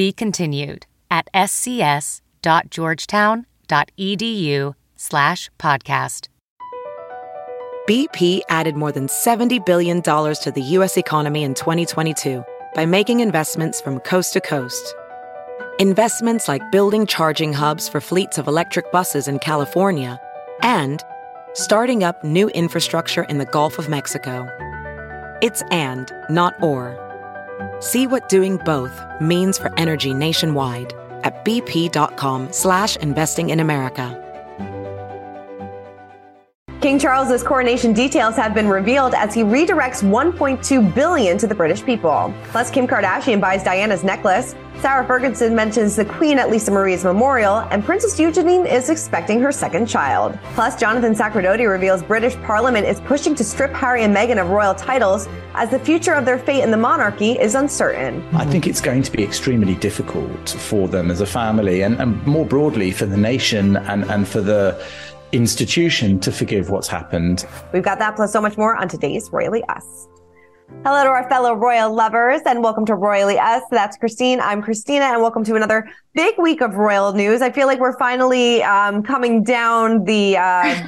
Be continued at scs.georgetown.edu slash podcast. BP added more than $70 billion to the U.S. economy in 2022 by making investments from coast to coast. Investments like building charging hubs for fleets of electric buses in California and starting up new infrastructure in the Gulf of Mexico. It's and, not or. See what doing both means for energy nationwide at bp.com slash investing in America. King Charles's coronation details have been revealed as he redirects 1.2 billion to the British people. Plus, Kim Kardashian buys Diana's necklace. Sarah Ferguson mentions the Queen at Lisa Marie's memorial, and Princess Eugenie is expecting her second child. Plus, Jonathan Sacerdoti reveals British Parliament is pushing to strip Harry and Meghan of royal titles as the future of their fate in the monarchy is uncertain. I think it's going to be extremely difficult for them as a family and, and more broadly for the nation and, and for the institution to forgive what's happened. We've got that plus so much more on today's Royally Us. Hello to our fellow royal lovers and welcome to Royally Us. That's Christine. I'm Christina and welcome to another big week of royal news. I feel like we're finally um, coming down the uh,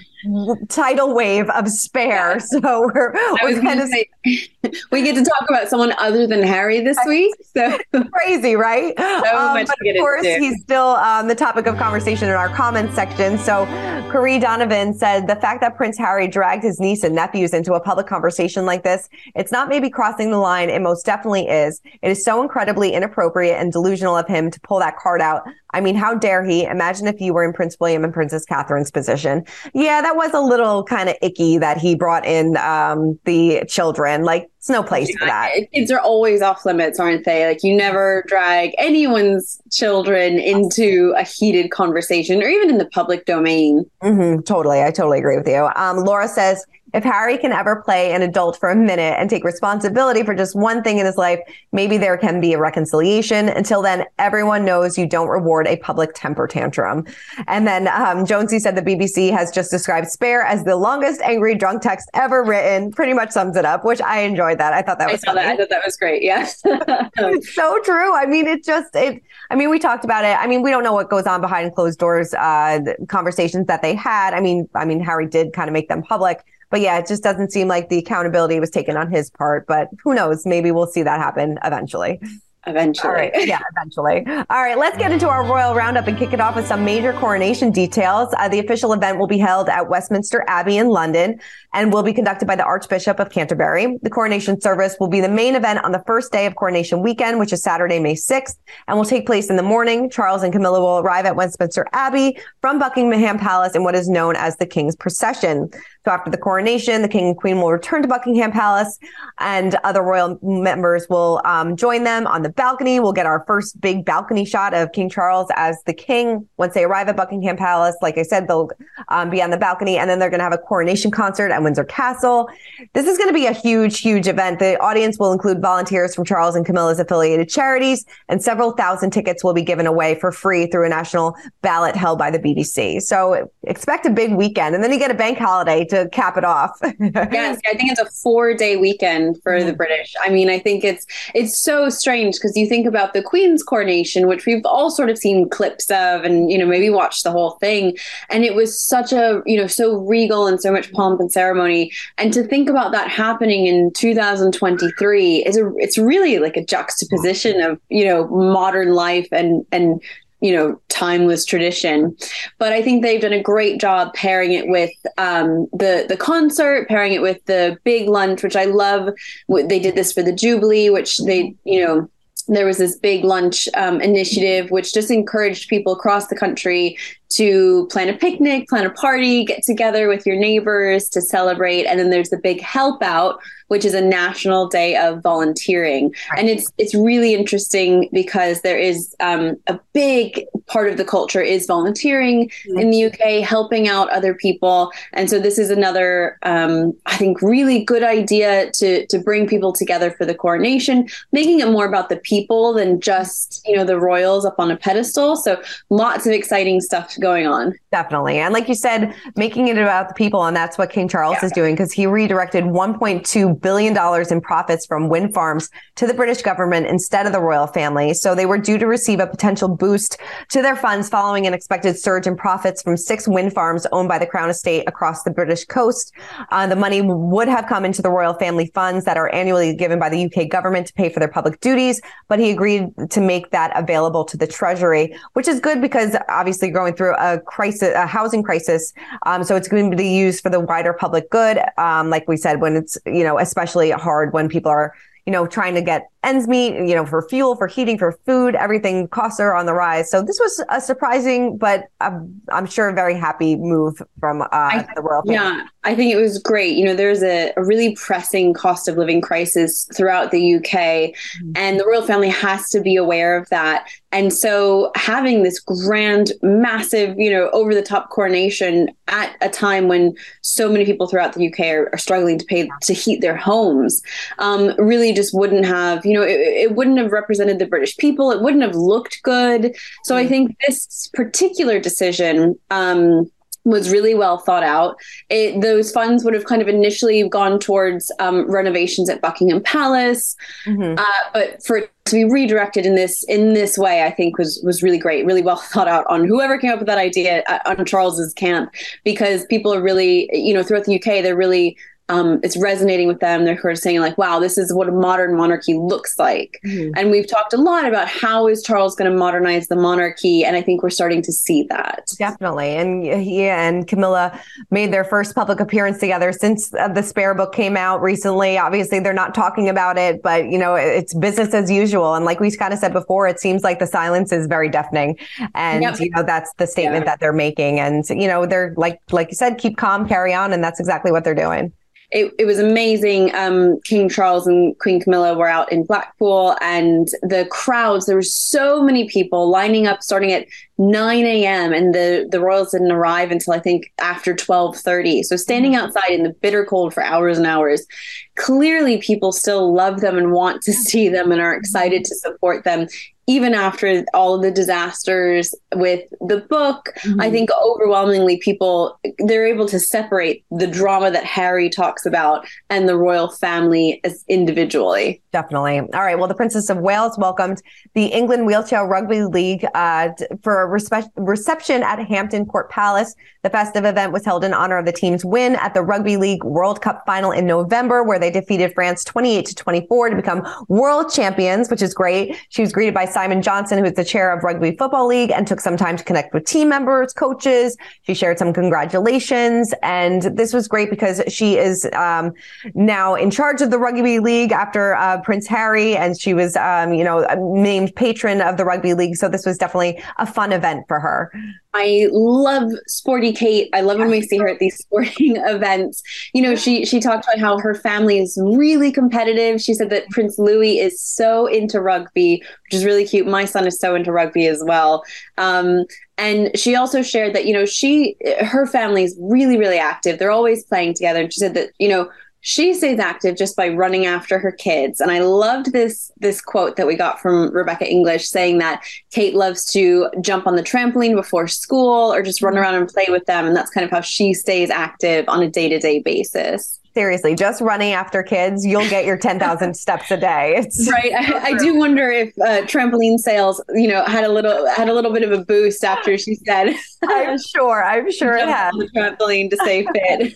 tidal wave of spare. So we're, we're kind of say, we get to talk about someone other than Harry this week. So crazy, right? So um, but of course, into. he's still um, the topic of conversation in our comments section. So Corey Donovan said the fact that Prince Harry dragged his niece and nephews into a public conversation like this, it's not maybe crossing the line. It most definitely is. It is so incredibly inappropriate and delusional of him to pull that card out. I mean, how dare he? Imagine if you were in Prince William and Princess Catherine's position. Yeah, that was a little kind of icky that he brought in um, the children. Like, it's no place for that. kids are always off limits, aren't they? Like you never drag anyone's children into a heated conversation or even in the public domain. hmm totally. I totally agree with you. Um, Laura says, if Harry can ever play an adult for a minute and take responsibility for just one thing in his life, maybe there can be a reconciliation. Until then, everyone knows you don't reward a public temper tantrum. And then um, Jonesy said the BBC has just described Spare as the longest angry drunk text ever written. Pretty much sums it up, which I enjoyed that. I thought that I was saw funny. that. I thought that was great. Yes. it's so true. I mean, it just it. I mean, we talked about it. I mean, we don't know what goes on behind closed doors, uh, the conversations that they had. I mean, I mean, Harry did kind of make them public, but yeah, it just doesn't seem like the accountability was taken on his part. But who knows? Maybe we'll see that happen eventually. Eventually. All right. Yeah, eventually. All right. Let's get into our royal roundup and kick it off with some major coronation details. Uh, the official event will be held at Westminster Abbey in London and will be conducted by the Archbishop of Canterbury. The coronation service will be the main event on the first day of coronation weekend, which is Saturday, May 6th, and will take place in the morning. Charles and Camilla will arrive at Westminster Abbey from Buckingham Palace in what is known as the King's Procession. So after the coronation, the King and Queen will return to Buckingham Palace and other royal members will um, join them on the balcony. We'll get our first big balcony shot of King Charles as the king. Once they arrive at Buckingham Palace, like I said, they'll um, be on the balcony and then they're going to have a coronation concert at Windsor Castle. This is going to be a huge, huge event. The audience will include volunteers from Charles and Camilla's affiliated charities and several thousand tickets will be given away for free through a national ballot held by the BBC. So expect a big weekend and then you get a bank holiday to cap it off. yes, I think it's a four day weekend for the mm-hmm. British. I mean, I think it's it's so strange because you think about the Queen's coronation, which we've all sort of seen clips of and you know maybe watched the whole thing, and it was such a you know so regal and so much pomp and ceremony, and to think about that happening in 2023 is a it's really like a juxtaposition of you know modern life and and you know timeless tradition. But i think they've done a great job pairing it with um, the the concert pairing it with the big lunch which i love. They did this for the jubilee which they you know there was this big lunch um, initiative which just encouraged people across the country to plan a picnic, plan a party, get together with your neighbors to celebrate. And then there's the big help out, which is a national day of volunteering. Right. And it's it's really interesting because there is um, a big part of the culture is volunteering mm-hmm. in the UK, helping out other people. And so this is another, um, I think, really good idea to to bring people together for the coronation, making it more about the people than just you know the royals up on a pedestal. So lots of exciting stuff going on. Definitely. And like you said, making it about the people. And that's what King Charles yeah. is doing because he redirected $1.2 billion in profits from wind farms to the British government instead of the royal family. So they were due to receive a potential boost to their funds following an expected surge in profits from six wind farms owned by the Crown Estate across the British coast. Uh, the money would have come into the royal family funds that are annually given by the UK government to pay for their public duties, but he agreed to make that available to the Treasury, which is good because obviously going through a crisis, a housing crisis. Um, so it's going to be used for the wider public good. Um, like we said, when it's, you know, especially hard when people are you know, trying to get ends meet, you know, for fuel, for heating, for food, everything costs are on the rise. So this was a surprising, but I'm, I'm sure a very happy move from uh, I, the royal family. Yeah, I think it was great. You know, there's a, a really pressing cost of living crisis throughout the UK, mm-hmm. and the royal family has to be aware of that. And so having this grand, massive, you know, over the top coronation at a time when so many people throughout the UK are, are struggling to pay to heat their homes um, really just wouldn't have, you know, it, it, wouldn't have represented the British people. It wouldn't have looked good. So I mm. think this particular decision, um, was really well thought out. It, those funds would have kind of initially gone towards um, renovations at Buckingham Palace, mm-hmm. uh, but for it to be redirected in this in this way, I think was was really great, really well thought out on whoever came up with that idea uh, on Charles's camp, because people are really, you know, throughout the UK, they're really um, it's resonating with them. They're sort of saying like, "Wow, this is what a modern monarchy looks like." Mm-hmm. And we've talked a lot about how is Charles going to modernize the monarchy, and I think we're starting to see that. Definitely, and he and Camilla made their first public appearance together since uh, the Spare book came out recently. Obviously, they're not talking about it, but you know, it's business as usual. And like we kind of said before, it seems like the silence is very deafening, and yep. you know that's the statement yeah. that they're making. And you know, they're like like you said, keep calm, carry on, and that's exactly what they're doing it, it was amazing. Um, King Charles and Queen Camilla were out in Blackpool, and the crowds. There were so many people lining up, starting at 9 a.m. and the the royals didn't arrive until I think after 12:30. So standing mm-hmm. outside in the bitter cold for hours and hours. Clearly, people still love them and want to see them and are excited to support them even after all of the disasters with the book, mm-hmm. I think overwhelmingly people they're able to separate the drama that Harry talks about and the royal family as individually. Definitely. All right. Well, the Princess of Wales welcomed the England Wheelchair Rugby League uh, for a respe- reception at Hampton Court Palace. The festive event was held in honor of the team's win at the Rugby League World Cup final in November, where they defeated France 28 to 24 to become world champions, which is great. She was greeted by Simon Johnson, who is the chair of Rugby Football League, and took some time to connect with team members, coaches. She shared some congratulations. And this was great because she is um, now in charge of the Rugby League after uh, Prince Harry, and she was, um, you know, named patron of the Rugby League. So this was definitely a fun event for her. I love Sporty Kate. I love when we see her at these sporting events. You know, she she talked about how her family is really competitive. She said that Prince Louis is so into rugby, which is really cute. My son is so into rugby as well. Um, and she also shared that you know she her family is really really active. They're always playing together. And she said that you know she stays active just by running after her kids. And i loved this this quote that we got from rebecca english saying that kate loves to jump on the trampoline before school or just run mm-hmm. around and play with them. And that's kind of how she stays active on a day-to-day basis seriously, just running after kids, you'll get your 10,000 steps a day. It's right. I, I, do wonder if uh, trampoline sales, you know, had a little had a little bit of a boost after she said. I'm sure. I'm sure it had. The trampoline to stay fit.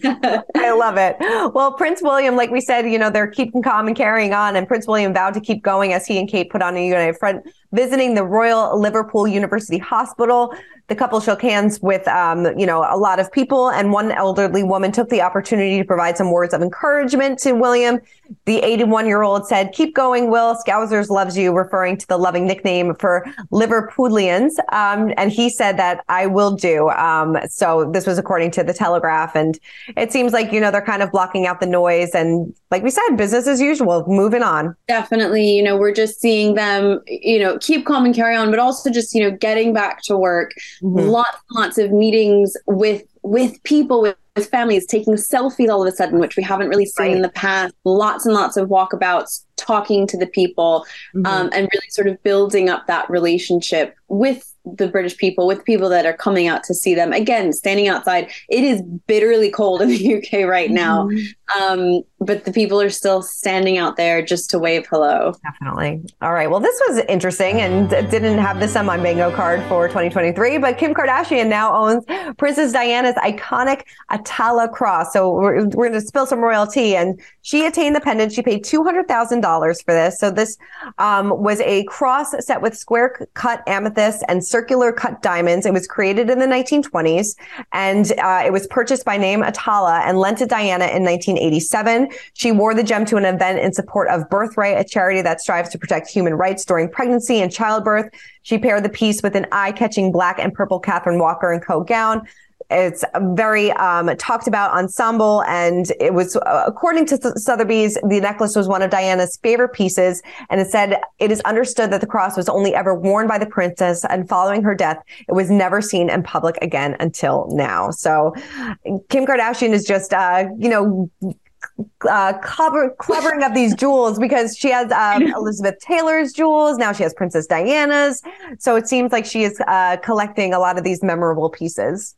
I love it. Well, Prince William, like we said, you know, they're keeping calm and carrying on, and Prince William vowed to keep going as he and Kate put on a united front visiting the Royal Liverpool University Hospital. The couple shook hands with, um, you know, a lot of people, and one elderly woman took the opportunity to provide some words of encouragement to William The 81 year old said, Keep going, Will. Scousers loves you, referring to the loving nickname for Liverpudlians. Um, and he said that I will do. Um, so this was according to the Telegraph. And it seems like, you know, they're kind of blocking out the noise. And like we said, business as usual, moving on. Definitely. You know, we're just seeing them, you know, keep calm and carry on, but also just, you know, getting back to work. Mm-hmm. Lots, lots of meetings with with people with with families taking selfies all of a sudden, which we haven't really seen right. in the past. Lots and lots of walkabouts, talking to the people, mm-hmm. um, and really sort of building up that relationship with the British people, with people that are coming out to see them. Again, standing outside. It is bitterly cold in the UK right now. Mm-hmm. Um, but the people are still standing out there just to wave hello. Definitely. All right. Well, this was interesting and didn't have this on my bingo card for 2023, but Kim Kardashian now owns Princess Diana's iconic Attallah cross. So we're, we're going to spill some royalty and she attained the pendant. She paid $200,000 for this. So this um, was a cross set with square cut amethyst and circular cut diamonds. It was created in the 1920s and uh, it was purchased by Naim Attallah and lent to Diana in 1987. She wore the gem to an event in support of Birthright, a charity that strives to protect human rights during pregnancy and childbirth. She paired the piece with an eye-catching black and purple Catherine Walker and Co gown. It's a very um, talked about ensemble, and it was, uh, according to Sotheby's, the necklace was one of Diana's favorite pieces. And it said it is understood that the cross was only ever worn by the princess, and following her death, it was never seen in public again until now. So, Kim Kardashian is just, uh, you know, uh, cover, covering up these jewels because she has um, Elizabeth Taylor's jewels. Now she has Princess Diana's. So it seems like she is uh, collecting a lot of these memorable pieces.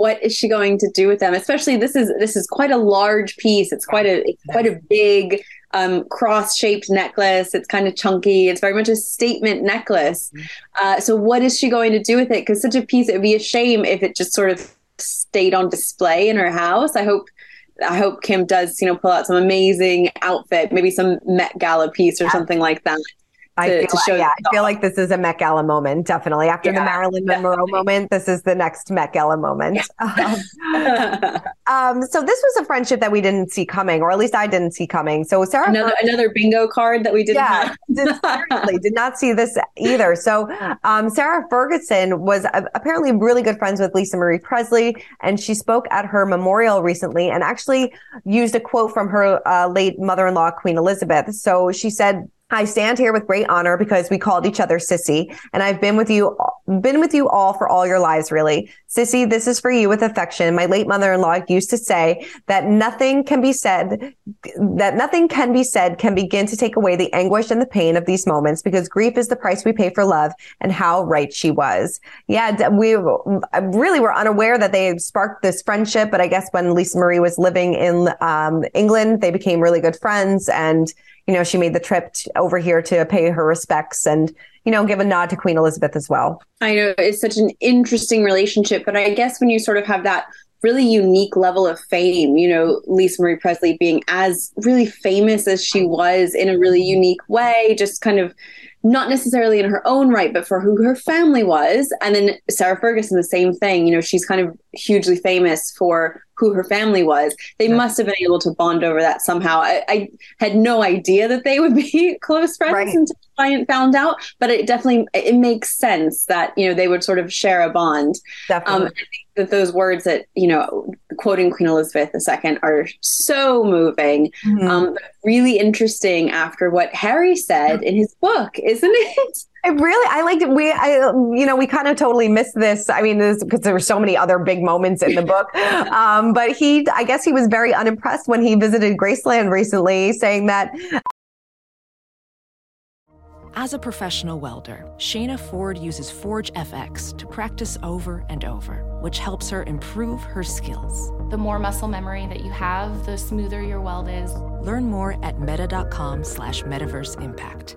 What is she going to do with them? Especially this is this is quite a large piece. It's quite a it's quite a big um, cross shaped necklace. It's kind of chunky. It's very much a statement necklace. Mm-hmm. Uh, so what is she going to do with it? Because such a piece, it would be a shame if it just sort of stayed on display in her house. I hope I hope Kim does, you know, pull out some amazing outfit, maybe some Met Gala piece or yeah. something like that. I feel, to show yeah, I feel like this is a Met Gala moment, definitely. After yeah, the Marilyn Monroe definitely. moment, this is the next Met Gala moment. Yeah. Um, um, so this was a friendship that we didn't see coming, or at least I didn't see coming. So Sarah, another, another bingo card that we didn't. Yeah, did, seriously, did not see this either. So um, Sarah Ferguson was uh, apparently really good friends with Lisa Marie Presley, and she spoke at her memorial recently, and actually used a quote from her uh, late mother-in-law, Queen Elizabeth. So she said I stand here with great honor because we called each other sissy, and I've been with you, been with you all for all your lives, really. Sissy, this is for you with affection. My late mother-in-law used to say that nothing can be said, that nothing can be said can begin to take away the anguish and the pain of these moments because grief is the price we pay for love and how right she was. Yeah, we really were unaware that they sparked this friendship, but I guess when Lisa Marie was living in um, England, they became really good friends and you know, she made the trip over here to pay her respects and, you know, give a nod to Queen Elizabeth as well. I know it's such an interesting relationship, but I guess when you sort of have that really unique level of fame, you know, Lisa Marie Presley being as really famous as she was in a really unique way, just kind of not necessarily in her own right, but for who her family was. And then Sarah Ferguson, the same thing. You know, she's kind of hugely famous for who her family was. They yeah. must have been able to bond over that somehow. I, I had no idea that they would be close friends right. until I found out, but it definitely it makes sense that you know they would sort of share a bond. Definitely. Um, that those words that you know quoting queen elizabeth ii are so moving mm-hmm. um, really interesting after what harry said in his book isn't it I really, I liked it. We, I, you know, we kind of totally missed this. I mean, because there were so many other big moments in the book. Um, but he, I guess he was very unimpressed when he visited Graceland recently, saying that. As a professional welder, Shayna Ford uses Forge FX to practice over and over, which helps her improve her skills. The more muscle memory that you have, the smoother your weld is. Learn more at meta.com slash metaverse impact.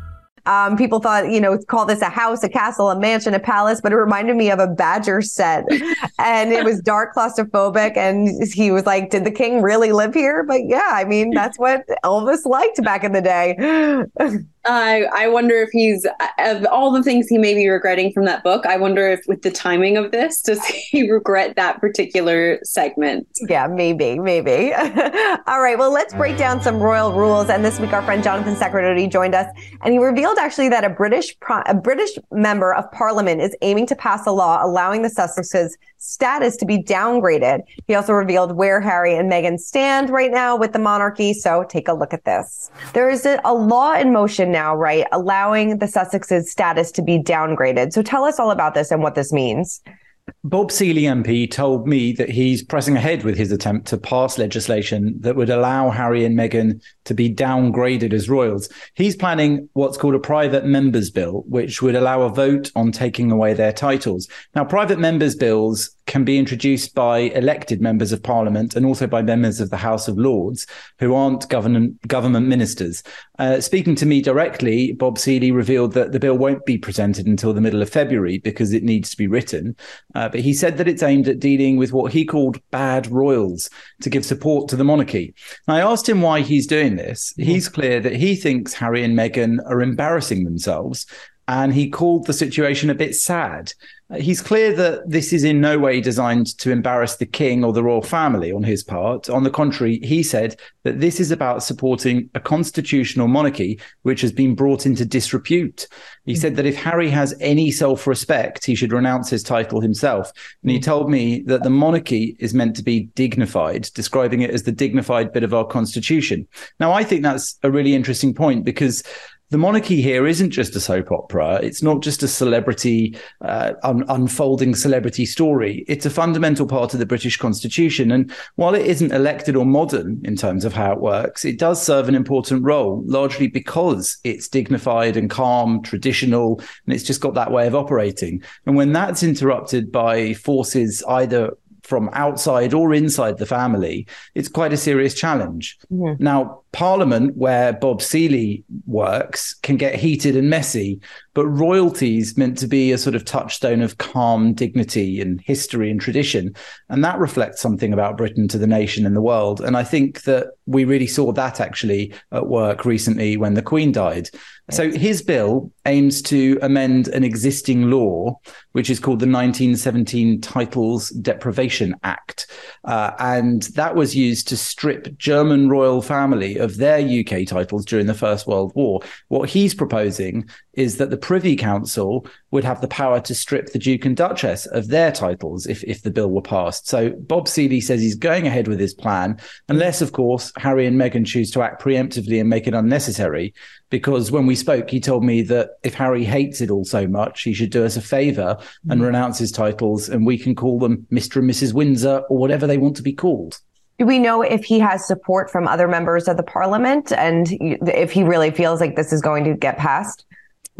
Um, people thought, you know, call this a house, a castle, a mansion, a palace, but it reminded me of a Badger set. and it was dark, claustrophobic. And he was like, Did the king really live here? But yeah, I mean, that's what Elvis liked back in the day. I I wonder if he's of all the things he may be regretting from that book. I wonder if with the timing of this, does he regret that particular segment? Yeah, maybe, maybe. all right, well, let's break down some royal rules. And this week, our friend Jonathan Sacerdoti joined us, and he revealed actually that a British a British member of Parliament is aiming to pass a law allowing the Sussexes status to be downgraded. He also revealed where Harry and Meghan stand right now with the monarchy. So take a look at this. There is a, a law in motion now, right, allowing the Sussexes status to be downgraded. So tell us all about this and what this means. Bob Seely MP told me that he's pressing ahead with his attempt to pass legislation that would allow Harry and Meghan to be downgraded as royals. He's planning what's called a private members bill, which would allow a vote on taking away their titles. Now, private members bills can be introduced by elected members of parliament and also by members of the House of Lords who aren't government government ministers. Uh, speaking to me directly, Bob Seely revealed that the bill won't be presented until the middle of February because it needs to be written. Uh, but he said that it's aimed at dealing with what he called bad royals to give support to the monarchy. I asked him why he's doing this. Mm-hmm. He's clear that he thinks Harry and Meghan are embarrassing themselves and he called the situation a bit sad. He's clear that this is in no way designed to embarrass the king or the royal family on his part. On the contrary, he said that this is about supporting a constitutional monarchy which has been brought into disrepute. He said that if Harry has any self respect, he should renounce his title himself. And he told me that the monarchy is meant to be dignified, describing it as the dignified bit of our constitution. Now, I think that's a really interesting point because the monarchy here isn't just a soap opera. It's not just a celebrity, uh, un- unfolding celebrity story. It's a fundamental part of the British Constitution. And while it isn't elected or modern in terms of how it works, it does serve an important role, largely because it's dignified and calm, traditional, and it's just got that way of operating. And when that's interrupted by forces either from outside or inside the family, it's quite a serious challenge. Mm-hmm. Now, Parliament, where Bob Seely works, can get heated and messy, but royalty is meant to be a sort of touchstone of calm dignity and history and tradition. And that reflects something about Britain to the nation and the world. And I think that we really saw that actually at work recently when the Queen died. So his bill aims to amend an existing law, which is called the 1917 Titles Deprivation Act. Uh, and that was used to strip German royal family of their UK titles during the First World War. What he's proposing is that the Privy Council would have the power to strip the Duke and Duchess of their titles if, if the bill were passed. So Bob Seely says he's going ahead with his plan, unless, of course, Harry and Meghan choose to act preemptively and make it unnecessary. Because when we spoke, he told me that if Harry hates it all so much, he should do us a favor and mm. renounce his titles, and we can call them Mr. and Mrs. Windsor or whatever they want to be called. Do we know if he has support from other members of the parliament and if he really feels like this is going to get passed?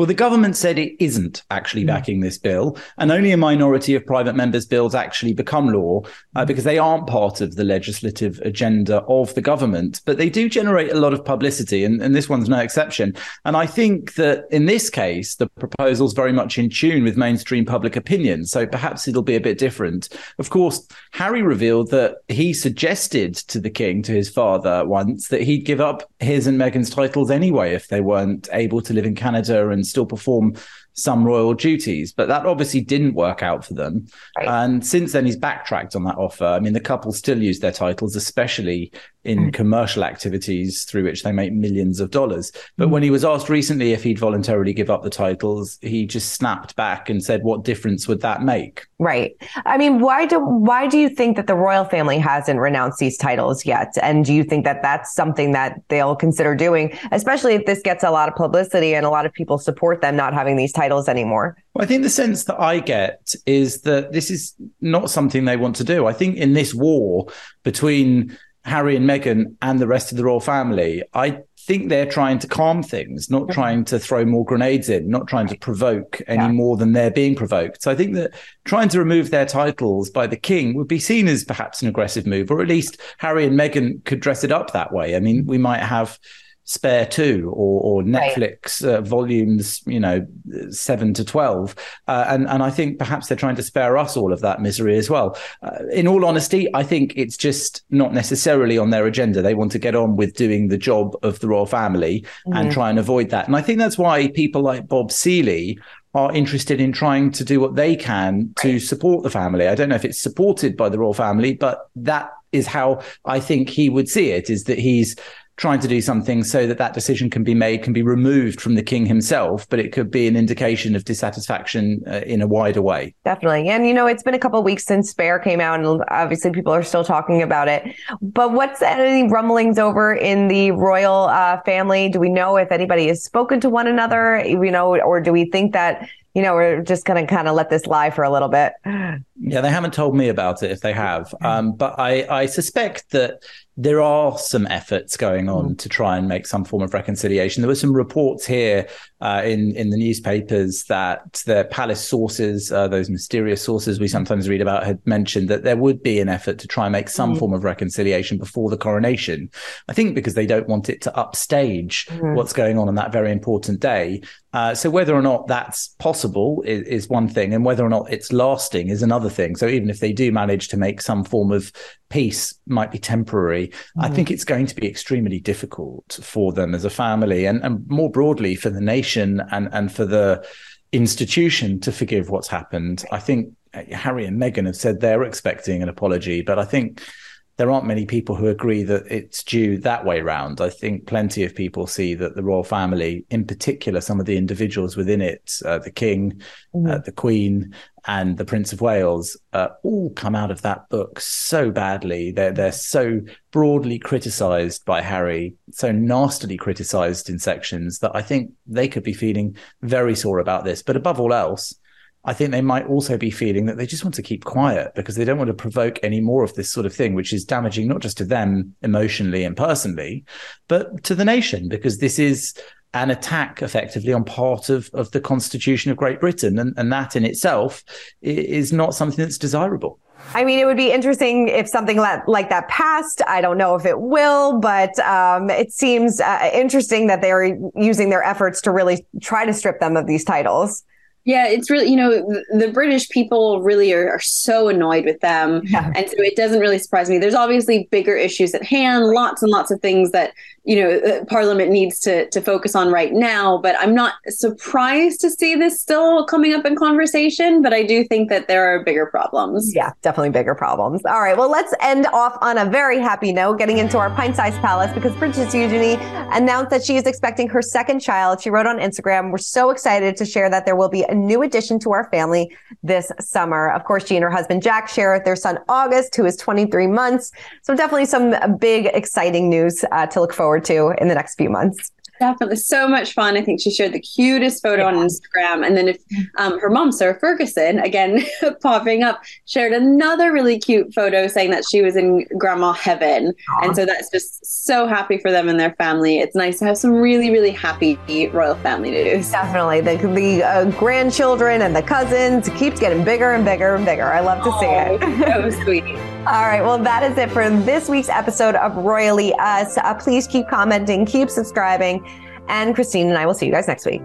Well, the government said it isn't actually hmm. backing this bill, and only a minority of private members' bills actually become law uh, because they aren't part of the legislative agenda of the government. But they do generate a lot of publicity, and, and this one's no exception. And I think that in this case, the proposal's very much in tune with mainstream public opinion. So perhaps it'll be a bit different. Of course, Harry revealed that he suggested to the king, to his father once, that he'd give up his and Meghan's titles anyway if they weren't able to live in Canada and still perform some royal duties. But that obviously didn't work out for them. Right. And since then, he's backtracked on that offer. I mean, the couple still use their titles, especially in mm. commercial activities through which they make millions of dollars. But mm. when he was asked recently if he'd voluntarily give up the titles, he just snapped back and said, "What difference would that make?" Right. I mean, why do why do you think that the royal family hasn't renounced these titles yet? And do you think that that's something that they'll consider doing, especially if this gets a lot of publicity and a lot of people support them not having these titles anymore? Well, I think the sense that I get is that this is not something they want to do. I think in this war between Harry and Meghan and the rest of the royal family, I think they're trying to calm things, not trying to throw more grenades in, not trying to provoke any yeah. more than they're being provoked. So I think that trying to remove their titles by the king would be seen as perhaps an aggressive move, or at least Harry and Meghan could dress it up that way. I mean, we might have Spare Two or, or Netflix right. uh, volumes, you know, seven to twelve, uh, and and I think perhaps they're trying to spare us all of that misery as well. Uh, in all honesty, I think it's just not necessarily on their agenda. They want to get on with doing the job of the royal family mm-hmm. and try and avoid that. And I think that's why people like Bob Seely are interested in trying to do what they can to support the family. I don't know if it's supported by the royal family, but that is how I think he would see it is that he's trying to do something so that that decision can be made, can be removed from the king himself, but it could be an indication of dissatisfaction uh, in a wider way. Definitely. And, you know, it's been a couple weeks since Spare came out, and obviously people are still talking about it. But what's any rumblings over in the royal uh, family? Do we know if anybody has spoken to one another, you know, or do we think that you know, we're just going to kind of let this lie for a little bit. Yeah, they haven't told me about it if they have. Um, but I, I suspect that there are some efforts going on mm. to try and make some form of reconciliation. There were some reports here uh, in in the newspapers that the palace sources, uh, those mysterious sources we sometimes read about, had mentioned that there would be an effort to try and make some mm. form of reconciliation before the coronation. I think because they don't want it to upstage mm. what's going on on that very important day. Uh, so whether or not that's possible is, is, one thing, and whether or not it's lasting is another thing. So even if they do manage to make some form of peace, might be temporary. Mm. I think it's going to be extremely difficult for them as a family, and, and more broadly for the nation and and for the institution to forgive what's happened. I think Harry and Meghan have said they're expecting an apology, but I think there aren't many people who agree that it's due that way round. I think plenty of people see that the royal family, in particular, some of the individuals within it, uh, the king, mm-hmm. uh, the queen, and the Prince of Wales, uh, all come out of that book so badly. They're they're so broadly criticised by Harry, so nastily criticised in sections that I think they could be feeling very sore about this. But above all else, I think they might also be feeling that they just want to keep quiet because they don't want to provoke any more of this sort of thing, which is damaging not just to them emotionally and personally, but to the nation, because this is an attack effectively on part of, of the constitution of Great Britain. And, and that in itself is not something that's desirable. I mean, it would be interesting if something like that passed. I don't know if it will, but um, it seems uh, interesting that they're using their efforts to really try to strip them of these titles. Yeah, it's really, you know, the British people really are, are so annoyed with them. Yeah. And so it doesn't really surprise me. There's obviously bigger issues at hand, lots and lots of things that you know uh, parliament needs to to focus on right now but i'm not surprised to see this still coming up in conversation but i do think that there are bigger problems yeah definitely bigger problems all right well let's end off on a very happy note getting into our pint-sized palace because princess eugenie announced that she is expecting her second child she wrote on instagram we're so excited to share that there will be a new addition to our family this summer of course she and her husband jack share their son august who is 23 months so definitely some big exciting news uh, to look forward forward to in the next few months. Definitely so much fun. I think she shared the cutest photo yeah. on Instagram. And then if um, her mom, Sarah Ferguson, again popping up, shared another really cute photo saying that she was in grandma heaven. Aww. And so that's just so happy for them and their family. It's nice to have some really, really happy royal family news. Definitely. The, the uh, grandchildren and the cousins keeps getting bigger and bigger and bigger. I love to see it. so sweet. All right. Well, that is it for this week's episode of Royally Us. Uh, please keep commenting, keep subscribing. And Christine and I will see you guys next week.